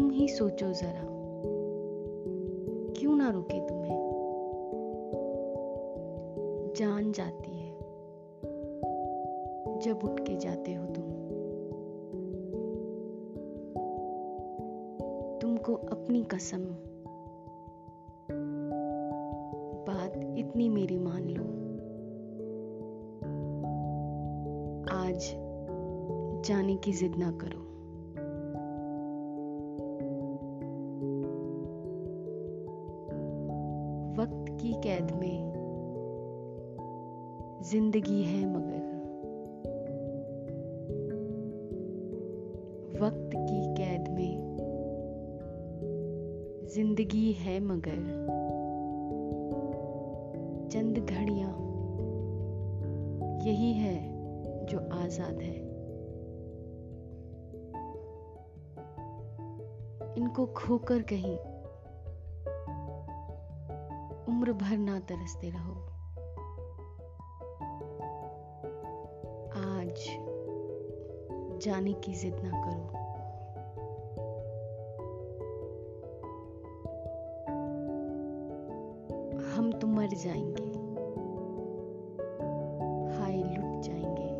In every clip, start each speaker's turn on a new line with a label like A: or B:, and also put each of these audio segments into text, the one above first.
A: ही सोचो जरा। क्यों ना रुके तुम्हें? जान जाती है। जब उठ के जाते हो तुम। तुमको अपनी कसम। बात इतनी मेरी मान लो। आज जाने की जिद ना करो। वक्त की कैद में ज़िंदगी है मगर। वक्त की कैद में ज़िंदगी है मगर। चंद घड़ियाँ, यही है जो आज़ाद है। इनको खोकर कहीं उम्र भर ना तरसते रहो। आज जाने की जिद ना करो। हम तो मर जाएँगे। हाय, लुट जाएँगे।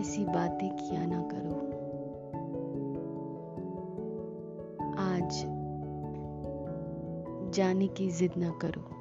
A: ऐसी बातें किया ना करो। आज जाने की जिद ना करो।